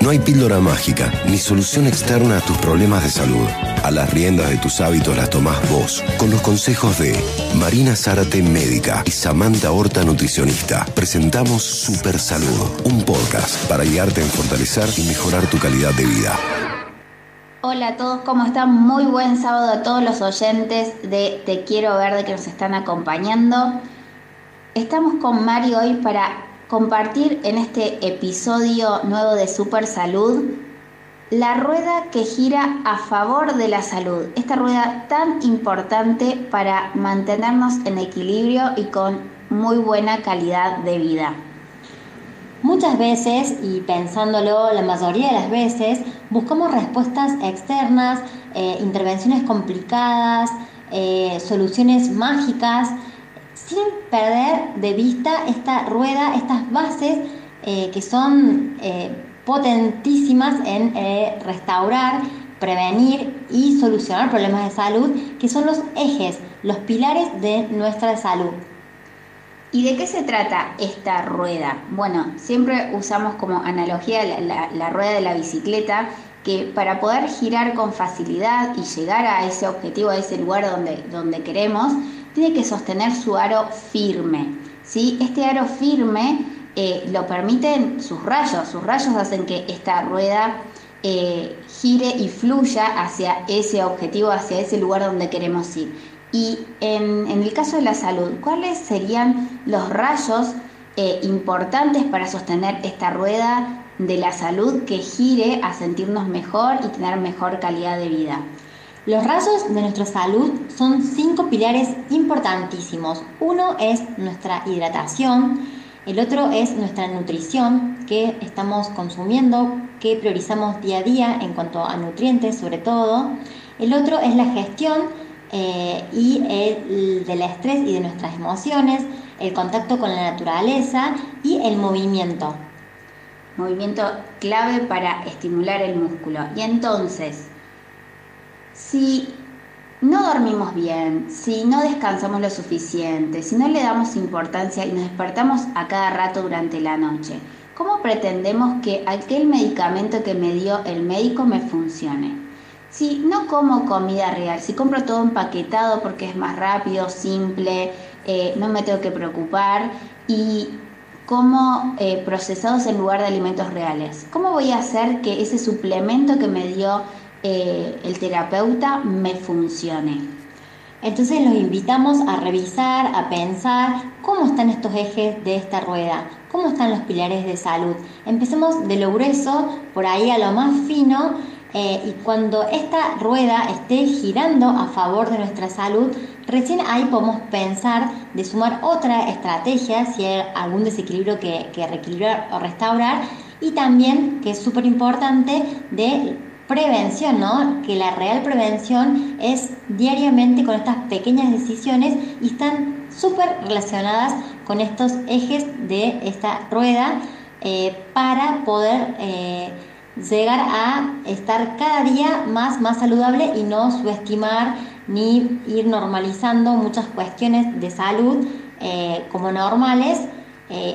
No hay píldora mágica ni solución externa a tus problemas de salud. A las riendas de tus hábitos las tomás vos, con los consejos de Marina Zárate, médica, y Samantha Horta, nutricionista. Presentamos Super Salud, un podcast para guiarte en fortalecer y mejorar tu calidad de vida. Hola a todos, ¿cómo están? Muy buen sábado a todos los oyentes de Te Quiero Verde que nos están acompañando. Estamos con Mari hoy para compartir en este episodio nuevo de Super Salud la rueda que gira a favor de la salud. Esta rueda tan importante para mantenernos en equilibrio y con muy buena calidad de vida. Muchas veces, y pensándolo la mayoría de las veces, buscamos respuestas externas, eh, intervenciones complicadas, eh, soluciones mágicas sin perder de vista esta rueda, estas bases eh, que son eh, potentísimas en eh, restaurar, prevenir y solucionar problemas de salud, que son los ejes, los pilares de nuestra salud. ¿Y de qué se trata esta rueda? Bueno, siempre usamos como analogía la, rueda de la bicicleta, que para poder girar con facilidad y llegar a ese objetivo, a ese lugar donde, donde queremos, tiene que sostener su aro firme. ¿sí? Este aro firme eh, lo permiten sus rayos, sus rayos hacen que esta rueda eh, gire y fluya hacia ese objetivo, hacia ese lugar donde queremos ir. Y en, el caso de la salud, ¿cuáles serían los rayos eh, importantes para sostener esta rueda de la salud que gire a sentirnos mejor y tener mejor calidad de vida? Los rasgos de nuestra salud son cinco pilares importantísimos. Uno es nuestra hidratación, el otro es nuestra nutrición, que estamos consumiendo, que priorizamos día a día en cuanto a nutrientes sobre todo. El otro es la gestión eh, y el del estrés y de nuestras emociones, el contacto con la naturaleza y el movimiento. Movimiento clave para estimular el músculo. Y entonces, si no dormimos bien, si no descansamos lo suficiente, si no le damos importancia y nos despertamos a cada rato durante la noche, ¿cómo pretendemos que aquel medicamento que me dio el médico me funcione? Si no como comida real, si compro todo empaquetado porque es más rápido, simple, eh, no me tengo que preocupar y como eh, procesados en lugar de alimentos reales, ¿cómo voy a hacer que ese suplemento que me dio eh, el terapeuta me funcione. Entonces los invitamos a revisar, a pensar cómo están estos ejes de esta rueda, cómo están los pilares de salud. Empecemos de lo grueso, por ahí a lo más fino, eh, y cuando esta rueda esté girando a favor de nuestra salud, recién ahí podemos pensar de sumar otra estrategia si hay algún desequilibrio que, que reequilibrar o restaurar, y también, que es súper importante, de prevención, ¿no? Que la real prevención es diariamente con estas pequeñas decisiones y están súper relacionadas con estos ejes de esta rueda eh, para poder eh, llegar a estar cada día más, más saludable y no subestimar ni ir normalizando muchas cuestiones de salud eh, como normales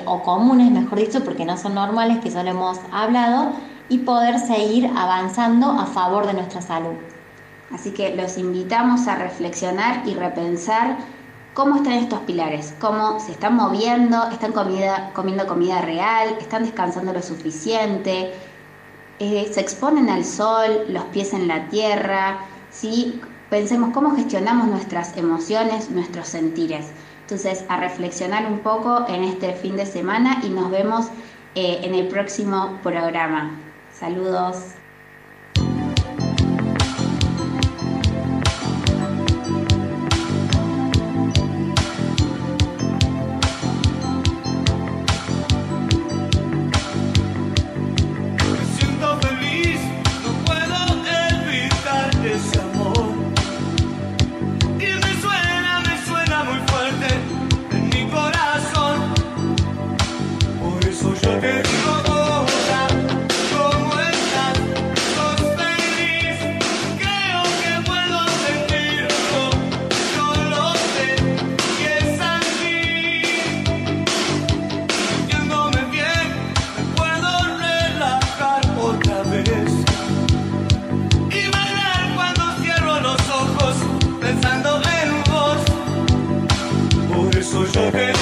o comunes, mejor dicho, porque no son normales, que solo hemos hablado, y poder seguir avanzando a favor de nuestra salud. Así que los invitamos a reflexionar y repensar cómo están estos pilares, cómo se están moviendo, están comiendo comida real, están descansando lo suficiente, eh, se exponen al sol, los pies en la tierra, ¿sí? pensemos cómo gestionamos nuestras emociones, nuestros sentires. Entonces, a reflexionar un poco en este fin de semana y nos vemos eh, en el próximo programa. Saludos. Okay.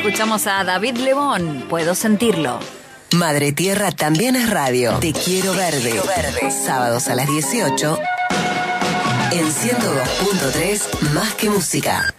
Escuchamos a David Lebón, Puedo sentirlo. Madre Tierra también es radio. Te quiero verde. Sábados a las 18 en 102.3 Más que música.